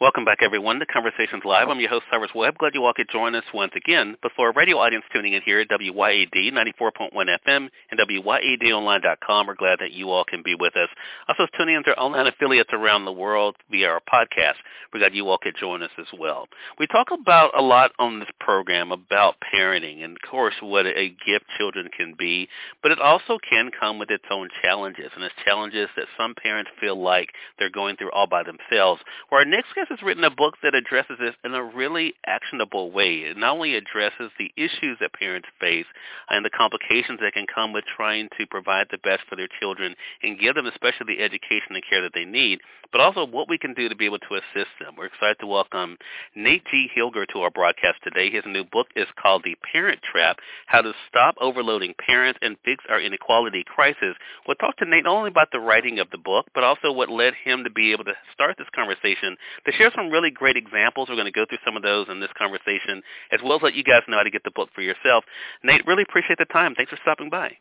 Welcome back, everyone, to Conversations Live. I'm your host, Cyrus Webb. Glad you all could join us once again. But for our radio audience tuning in here at WYAD 94.1 FM and WYADonline.com, we're glad that you all can be with us. Also, tuning in to our online affiliates around the world via our podcast. We're glad you all could join us as well. We talk about a lot on this program about parenting and, of course, what a gift children can be, but it also can come with its own challenges, and it's challenges that some parents feel like they're going through all by themselves. Where our next guest has written a book that addresses this in a really actionable way. It not only addresses the issues that parents face and the complications that can come with trying to provide the best for their children and give them especially the education and care that they need, but also what we can do to be able to assist them. We're excited to welcome Nate G. Hilger to our broadcast today. His new book is called The Parent Trap, How to Stop Overloading Parents and Fix Our Inequality Crisis. We'll talk to Nate not only about the writing of the book, but also what led him to be able to start this conversation to share some really great examples. We're going to go through some of those in this conversation, as well as let you guys know how to get the book for yourself. Nate, really appreciate the time. Thanks for stopping by.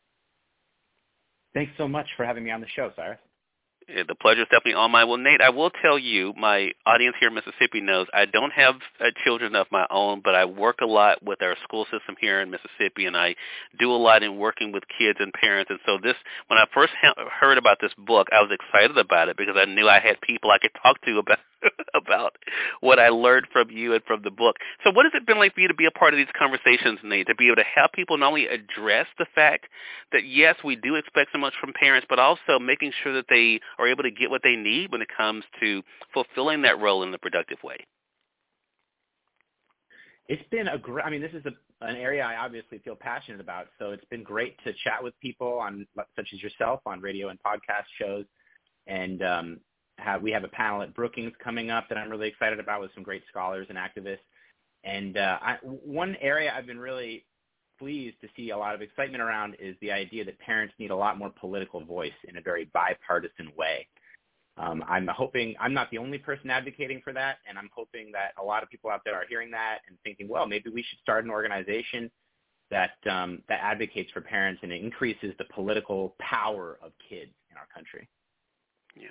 Thanks so much for having me on the show, Cyrus. The pleasure is definitely on my. Well, Nate, I will tell you, my audience here in Mississippi knows I don't have uh, children of my own, but I work a lot with our school system here in Mississippi, and I do a lot in working with kids and parents. And so this, when I first ha- heard about this book, I was excited about it because I knew I had people I could talk to about about what I learned from you and from the book. So what has it been like for you to be a part of these conversations, Nate, to be able to help people not only address the fact that, yes, we do expect so much from parents, but also making sure that they are able to get what they need when it comes to fulfilling that role in a productive way? It's been a great, I mean, this is a, an area I obviously feel passionate about. So it's been great to chat with people on, such as yourself, on radio and podcast shows. And um, have, we have a panel at Brookings coming up that I'm really excited about with some great scholars and activists. And uh, I, one area I've been really pleased to see a lot of excitement around is the idea that parents need a lot more political voice in a very bipartisan way. Um, I'm hoping I'm not the only person advocating for that, and I'm hoping that a lot of people out there are hearing that and thinking, well, maybe we should start an organization that um, that advocates for parents and increases the political power of kids in our country. Yeah.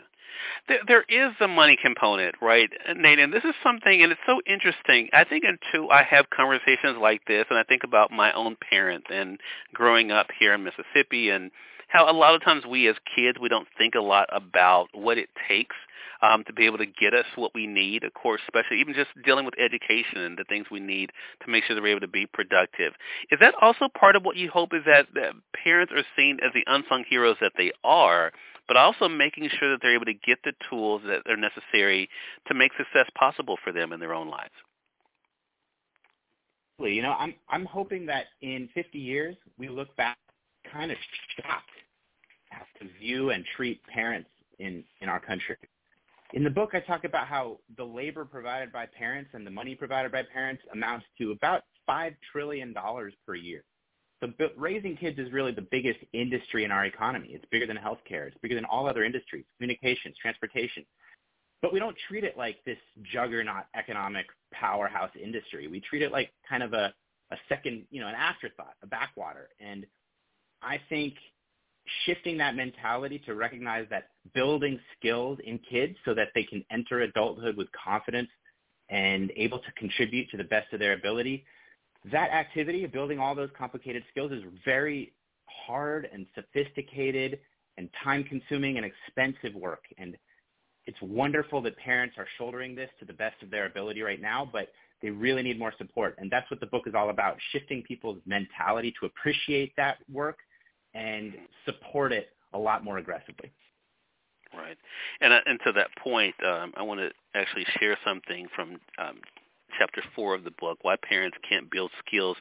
There, there is a money component, right, Nate? And this is something, and it's so interesting. I think until I have conversations like this, and I think about my own parents and growing up here in Mississippi and how a lot of times we as kids, we don't think a lot about what it takes um, to be able to get us what we need, of course, especially even just dealing with education and the things we need to make sure that we're able to be productive. Is that also part of what you hope is that, that parents are seen as the unsung heroes that they are, but also making sure that they're able to get the tools that are necessary to make success possible for them in their own lives. You know, I'm I'm hoping that in 50 years we look back kind of shocked at to view and treat parents in in our country. In the book, I talk about how the labor provided by parents and the money provided by parents amounts to about five trillion dollars per year. So raising kids is really the biggest industry in our economy. It's bigger than healthcare. It's bigger than all other industries, communications, transportation. But we don't treat it like this juggernaut economic powerhouse industry. We treat it like kind of a, a second, you know, an afterthought, a backwater. And I think shifting that mentality to recognize that building skills in kids so that they can enter adulthood with confidence and able to contribute to the best of their ability that activity of building all those complicated skills is very hard and sophisticated and time consuming and expensive work. And it's wonderful that parents are shouldering this to the best of their ability right now, but they really need more support. And that's what the book is all about, shifting people's mentality to appreciate that work and support it a lot more aggressively. Right. And, uh, and to that point, um, I want to actually share something from um, chapter four of the book, Why Parents Can't Build Skills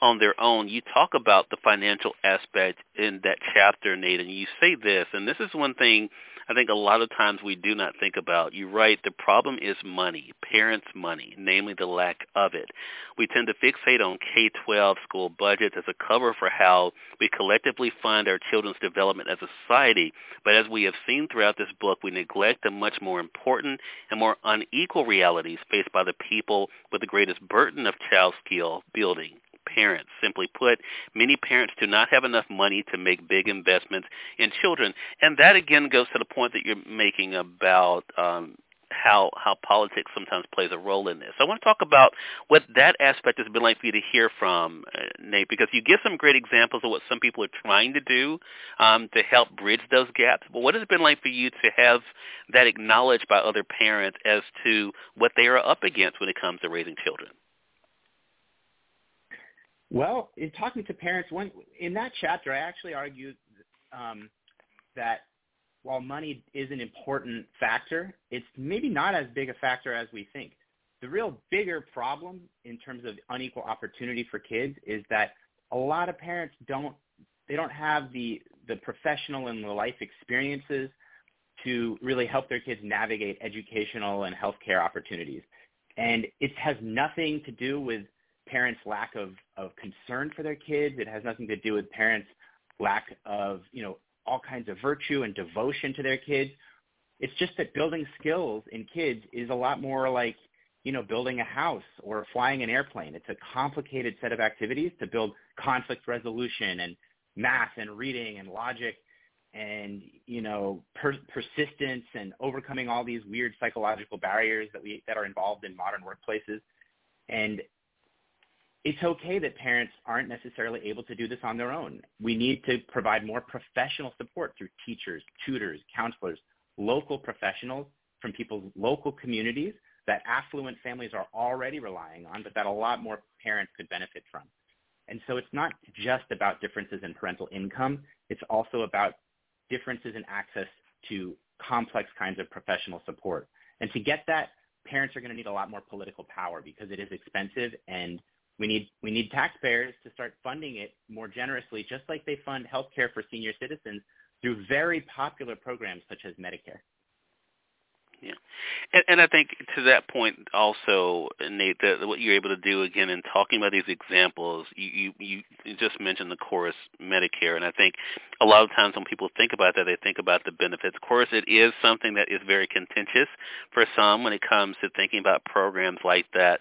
on Their Own. You talk about the financial aspect in that chapter, Nate, and you say this, and this is one thing I think a lot of times we do not think about. You're right. The problem is money, parents' money, namely the lack of it. We tend to fixate on K-12 school budgets as a cover for how we collectively fund our children's development as a society. But as we have seen throughout this book, we neglect the much more important and more unequal realities faced by the people with the greatest burden of child skill building parents. Simply put, many parents do not have enough money to make big investments in children. And that again goes to the point that you're making about um, how how politics sometimes plays a role in this. I want to talk about what that aspect has been like for you to hear from uh, Nate, because you give some great examples of what some people are trying to do um, to help bridge those gaps. But what has it been like for you to have that acknowledged by other parents as to what they are up against when it comes to raising children? Well, in talking to parents, one in that chapter, I actually argued um, that while money is an important factor, it's maybe not as big a factor as we think. The real bigger problem in terms of unequal opportunity for kids is that a lot of parents don't they don't have the the professional and the life experiences to really help their kids navigate educational and healthcare opportunities. And it has nothing to do with parents' lack of, of concern for their kids. It has nothing to do with parents' lack of, you know, all kinds of virtue and devotion to their kids. It's just that building skills in kids is a lot more like, you know, building a house or flying an airplane. It's a complicated set of activities to build conflict resolution and math and reading and logic and you know per- persistence and overcoming all these weird psychological barriers that we that are involved in modern workplaces and it's okay that parents aren't necessarily able to do this on their own. We need to provide more professional support through teachers, tutors, counselors, local professionals from people's local communities that affluent families are already relying on, but that a lot more parents could benefit from. And so it's not just about differences in parental income. It's also about differences in access to complex kinds of professional support. And to get that, parents are going to need a lot more political power because it is expensive and we need we need taxpayers to start funding it more generously, just like they fund healthcare for senior citizens through very popular programs such as Medicare. Yeah, and, and I think to that point also, Nate, that what you're able to do again in talking about these examples, you, you you just mentioned the chorus Medicare, and I think a lot of times when people think about that, they think about the benefits. Of course, it is something that is very contentious for some when it comes to thinking about programs like that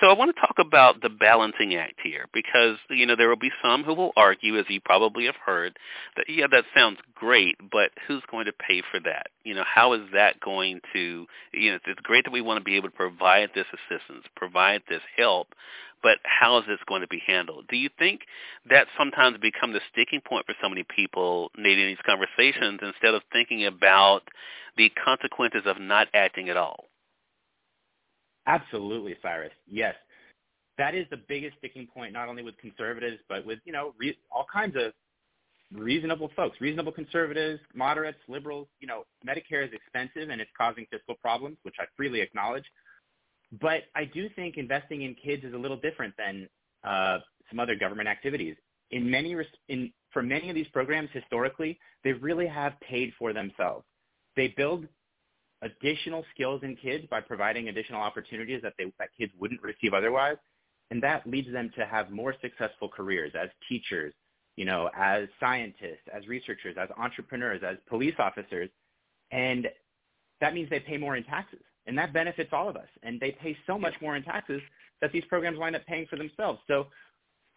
so I want to talk about the balancing act here because, you know, there will be some who will argue, as you probably have heard, that, yeah, that sounds great, but who's going to pay for that? You know, how is that going to, you know, it's great that we want to be able to provide this assistance, provide this help, but how is this going to be handled? Do you think that sometimes become the sticking point for so many people, Nate, in these conversations instead of thinking about the consequences of not acting at all? Absolutely, Cyrus. Yes. That is the biggest sticking point, not only with conservatives, but with, you know, re- all kinds of reasonable folks, reasonable conservatives, moderates, liberals. You know, Medicare is expensive and it's causing fiscal problems, which I freely acknowledge. But I do think investing in kids is a little different than uh, some other government activities. In many, res- in, for many of these programs, historically, they really have paid for themselves. They build additional skills in kids by providing additional opportunities that they that kids wouldn't receive otherwise. And that leads them to have more successful careers as teachers you know as scientists as researchers as entrepreneurs as police officers. And that means they pay more in taxes. And that benefits all of us. And they pay so much more in taxes that these programs wind up paying for themselves. So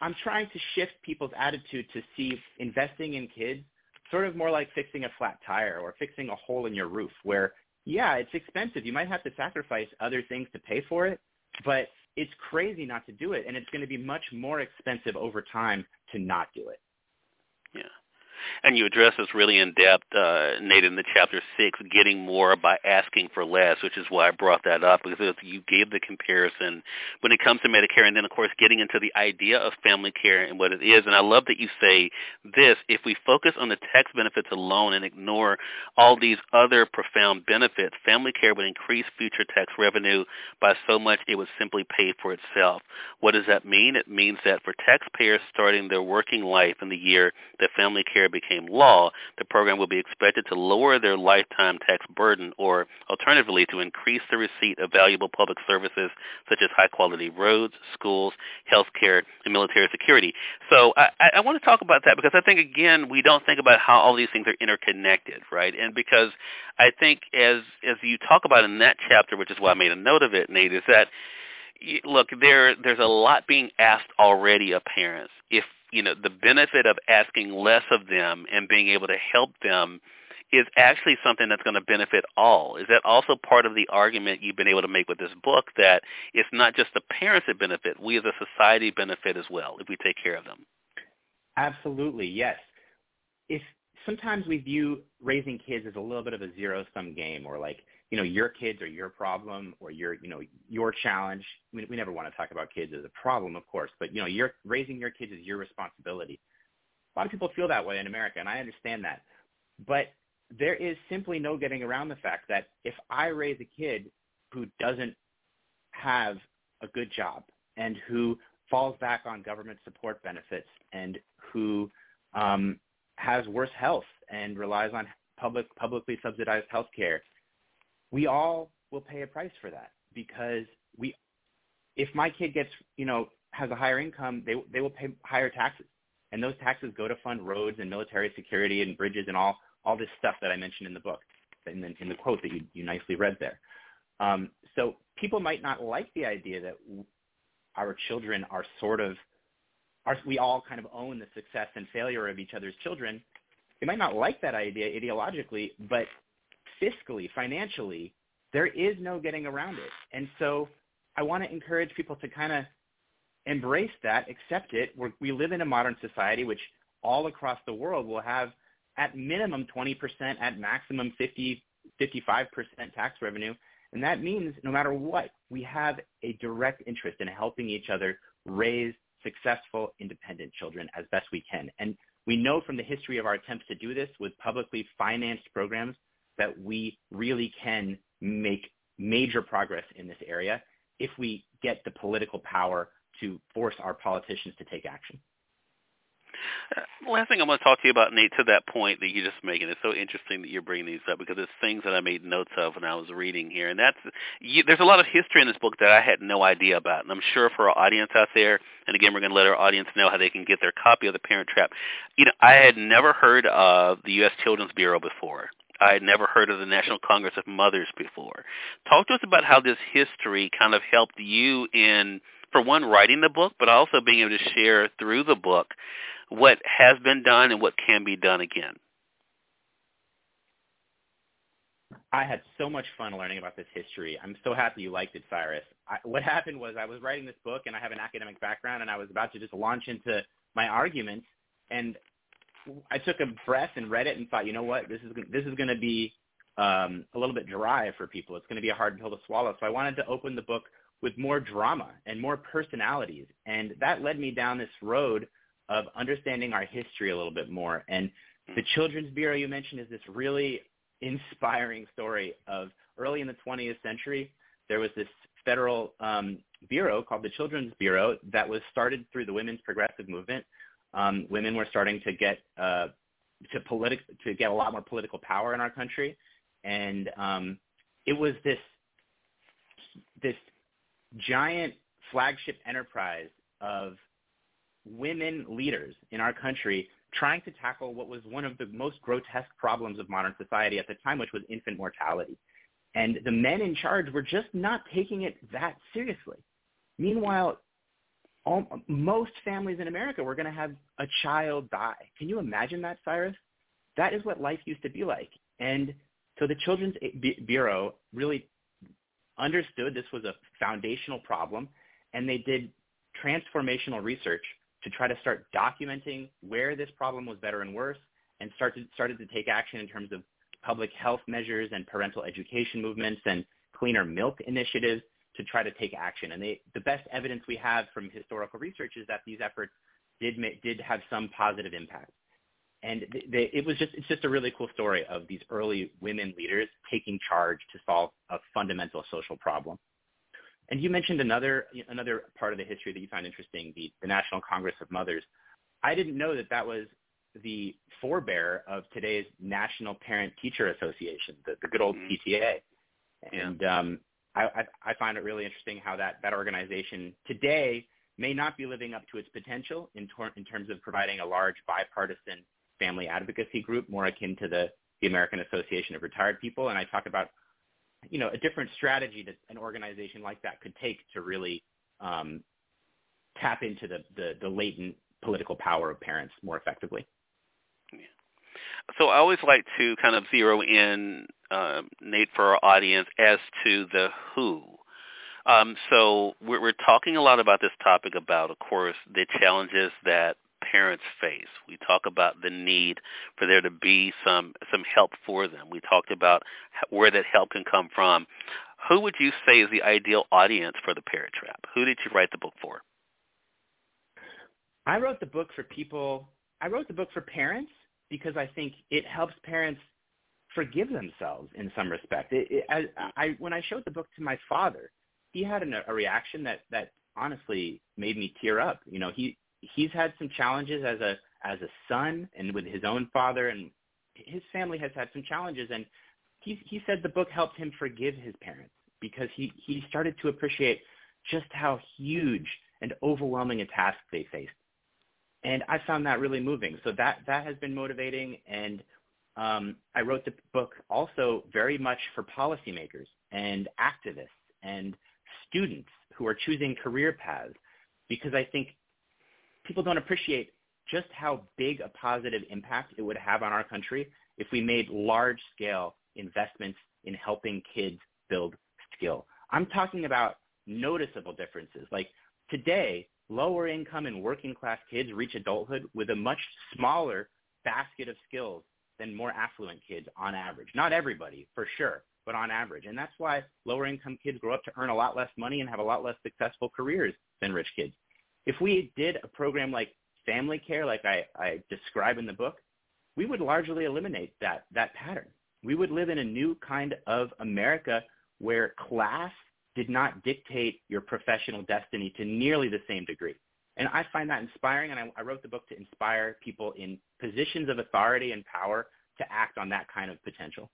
i'm trying to shift people's attitude to see investing in kids sort of more like fixing a flat tire or fixing a hole in your roof where yeah, it's expensive. You might have to sacrifice other things to pay for it, but it's crazy not to do it, and it's going to be much more expensive over time to not do it. Yeah. And you address this really in depth, uh, Nate, in the chapter six, getting more by asking for less, which is why I brought that up because you gave the comparison when it comes to Medicare, and then of course getting into the idea of family care and what it is. And I love that you say this: if we focus on the tax benefits alone and ignore all these other profound benefits, family care would increase future tax revenue by so much it would simply pay for itself. What does that mean? It means that for taxpayers starting their working life in the year that family care became law, the program will be expected to lower their lifetime tax burden or alternatively to increase the receipt of valuable public services such as high-quality roads, schools, health care, and military security. So I, I want to talk about that because I think, again, we don't think about how all these things are interconnected, right? And because I think as, as you talk about in that chapter, which is why I made a note of it, Nate, is that look, there there's a lot being asked already of parents. If you know the benefit of asking less of them and being able to help them is actually something that's going to benefit all. Is that also part of the argument you've been able to make with this book that it's not just the parents that benefit, we as a society benefit as well if we take care of them? Absolutely, yes. If sometimes we view raising kids as a little bit of a zero sum game or like you know your kids are your problem or your you know your challenge. We, we never want to talk about kids as a problem of course but you know you're raising your kids is your responsibility. A lot of people feel that way in america and i understand that. But there is simply no getting around the fact that if i raise a kid who doesn't have a good job and who falls back on government support benefits and who um, has worse health and relies on public publicly subsidized health care we all will pay a price for that because we if my kid gets you know has a higher income they they will pay higher taxes and those taxes go to fund roads and military security and bridges and all all this stuff that I mentioned in the book in the, in the quote that you, you nicely read there. Um, so people might not like the idea that our children are sort of are, we all kind of own the success and failure of each other's children. They might not like that idea ideologically, but fiscally, financially, there is no getting around it. And so I want to encourage people to kind of embrace that, accept it. We're, we live in a modern society which all across the world will have at minimum 20%, at maximum 50, 55% tax revenue. And that means no matter what, we have a direct interest in helping each other raise successful, independent children as best we can. And we know from the history of our attempts to do this with publicly financed programs that we really can make major progress in this area if we get the political power to force our politicians to take action. Uh, last thing I want to talk to you about, Nate, to that point that you just making. It's so interesting that you're bringing these up because it's things that I made notes of when I was reading here, and that's you, there's a lot of history in this book that I had no idea about, and I'm sure for our audience out there, and again, we're going to let our audience know how they can get their copy of The Parent Trap. You know, I had never heard of the U.S. Children's Bureau before. I had never heard of the National Congress of Mothers before. Talk to us about how this history kind of helped you in, for one, writing the book, but also being able to share through the book what has been done and what can be done again. I had so much fun learning about this history. I'm so happy you liked it, Cyrus. I, what happened was I was writing this book, and I have an academic background, and I was about to just launch into my arguments, and I took a breath and read it and thought, you know what, this is this is going to be um, a little bit dry for people. It's going to be a hard pill to swallow. So I wanted to open the book with more drama and more personalities, and that led me down this road of understanding our history a little bit more. And the Children's Bureau you mentioned is this really inspiring story of early in the 20th century. There was this federal um, bureau called the Children's Bureau that was started through the women's progressive movement um, women were starting to get uh, to politic to get a lot more political power in our country, and um, it was this this giant flagship enterprise of women leaders in our country trying to tackle what was one of the most grotesque problems of modern society at the time, which was infant mortality. And the men in charge were just not taking it that seriously. Meanwhile, all, most families in America were going to have a child die. Can you imagine that, Cyrus? That is what life used to be like. And so the Children's Bureau really understood this was a foundational problem, and they did transformational research to try to start documenting where this problem was better and worse, and started started to take action in terms of public health measures and parental education movements and cleaner milk initiatives to try to take action. And they, the best evidence we have from historical research is that these efforts did did have some positive impact. And they, it was just it's just a really cool story of these early women leaders taking charge to solve a fundamental social problem. And you mentioned another another part of the history that you find interesting, the, the National Congress of Mothers. I didn't know that that was the forebear of today's National Parent Teacher Association, the, the good old mm-hmm. PTA. And um, I, I, I find it really interesting how that, that organization today may not be living up to its potential in, tor- in terms of providing a large bipartisan family advocacy group more akin to the, the American Association of Retired People. And I talk about, you know, a different strategy that an organization like that could take to really um, tap into the, the, the latent political power of parents more effectively. Yeah. So I always like to kind of zero in, uh, Nate, for our audience as to the who. Um, so we're, we're talking a lot about this topic about, of course, the challenges that parents face. We talk about the need for there to be some some help for them. We talked about where that help can come from. Who would you say is the ideal audience for the Parent Trap? Who did you write the book for? I wrote the book for people. I wrote the book for parents because I think it helps parents forgive themselves in some respect. It, it, I, I, when I showed the book to my father, he had an, a reaction that that honestly made me tear up. You know, he he's had some challenges as a as a son and with his own father, and his family has had some challenges. And he he said the book helped him forgive his parents because he he started to appreciate just how huge and overwhelming a task they faced and I found that really moving. So that that has been motivating, and um, I wrote the book also very much for policymakers and activists and students who are choosing career paths, because I think people don't appreciate just how big a positive impact it would have on our country if we made large-scale investments in helping kids build skill. I'm talking about noticeable differences. Like today, lower income and working class kids reach adulthood with a much smaller basket of skills than more affluent kids on average. Not everybody, for sure, but on average. And that's why lower income kids grow up to earn a lot less money and have a lot less successful careers than rich kids. If we did a program like family care, like I, I describe in the book, we would largely eliminate that, that pattern. We would live in a new kind of America where class did not dictate your professional destiny to nearly the same degree. And I find that inspiring, and I, I wrote the book to inspire people in positions of authority and power to act on that kind of potential.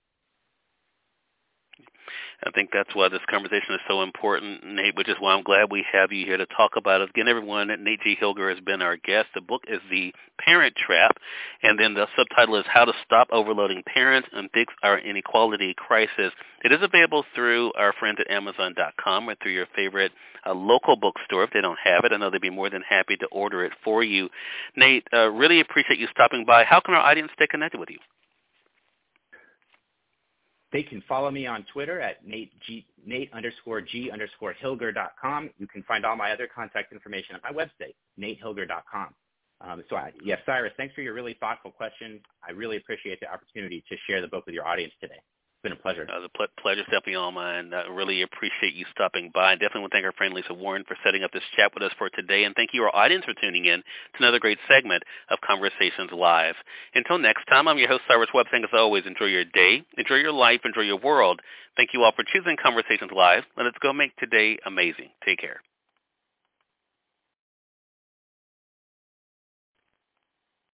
I think that's why this conversation is so important, Nate, which is why I'm glad we have you here to talk about it. Again, everyone, Nate G. Hilger has been our guest. The book is The Parent Trap, and then the subtitle is How to Stop Overloading Parents and Fix Our Inequality Crisis. It is available through our friends at Amazon.com or through your favorite uh, local bookstore. If they don't have it, I know they'd be more than happy to order it for you. Nate, uh, really appreciate you stopping by. How can our audience stay connected with you? They can follow me on Twitter at Nate, G, Nate underscore G underscore Hilger.com. You can find all my other contact information at my website, natehilger.com. Um, so, I, yes, Cyrus, thanks for your really thoughtful question. I really appreciate the opportunity to share the book with your audience today been a pleasure. Uh, the pl- pleasure definitely all mine. I really appreciate you stopping by. And definitely want to thank our friend Lisa Warren for setting up this chat with us for today. And thank you, our audience, for tuning in to another great segment of Conversations Live. Until next time, I'm your host, Cyrus Webb, saying as always, enjoy your day, enjoy your life, enjoy your world. Thank you all for choosing Conversations Live. Let's go make today amazing. Take care.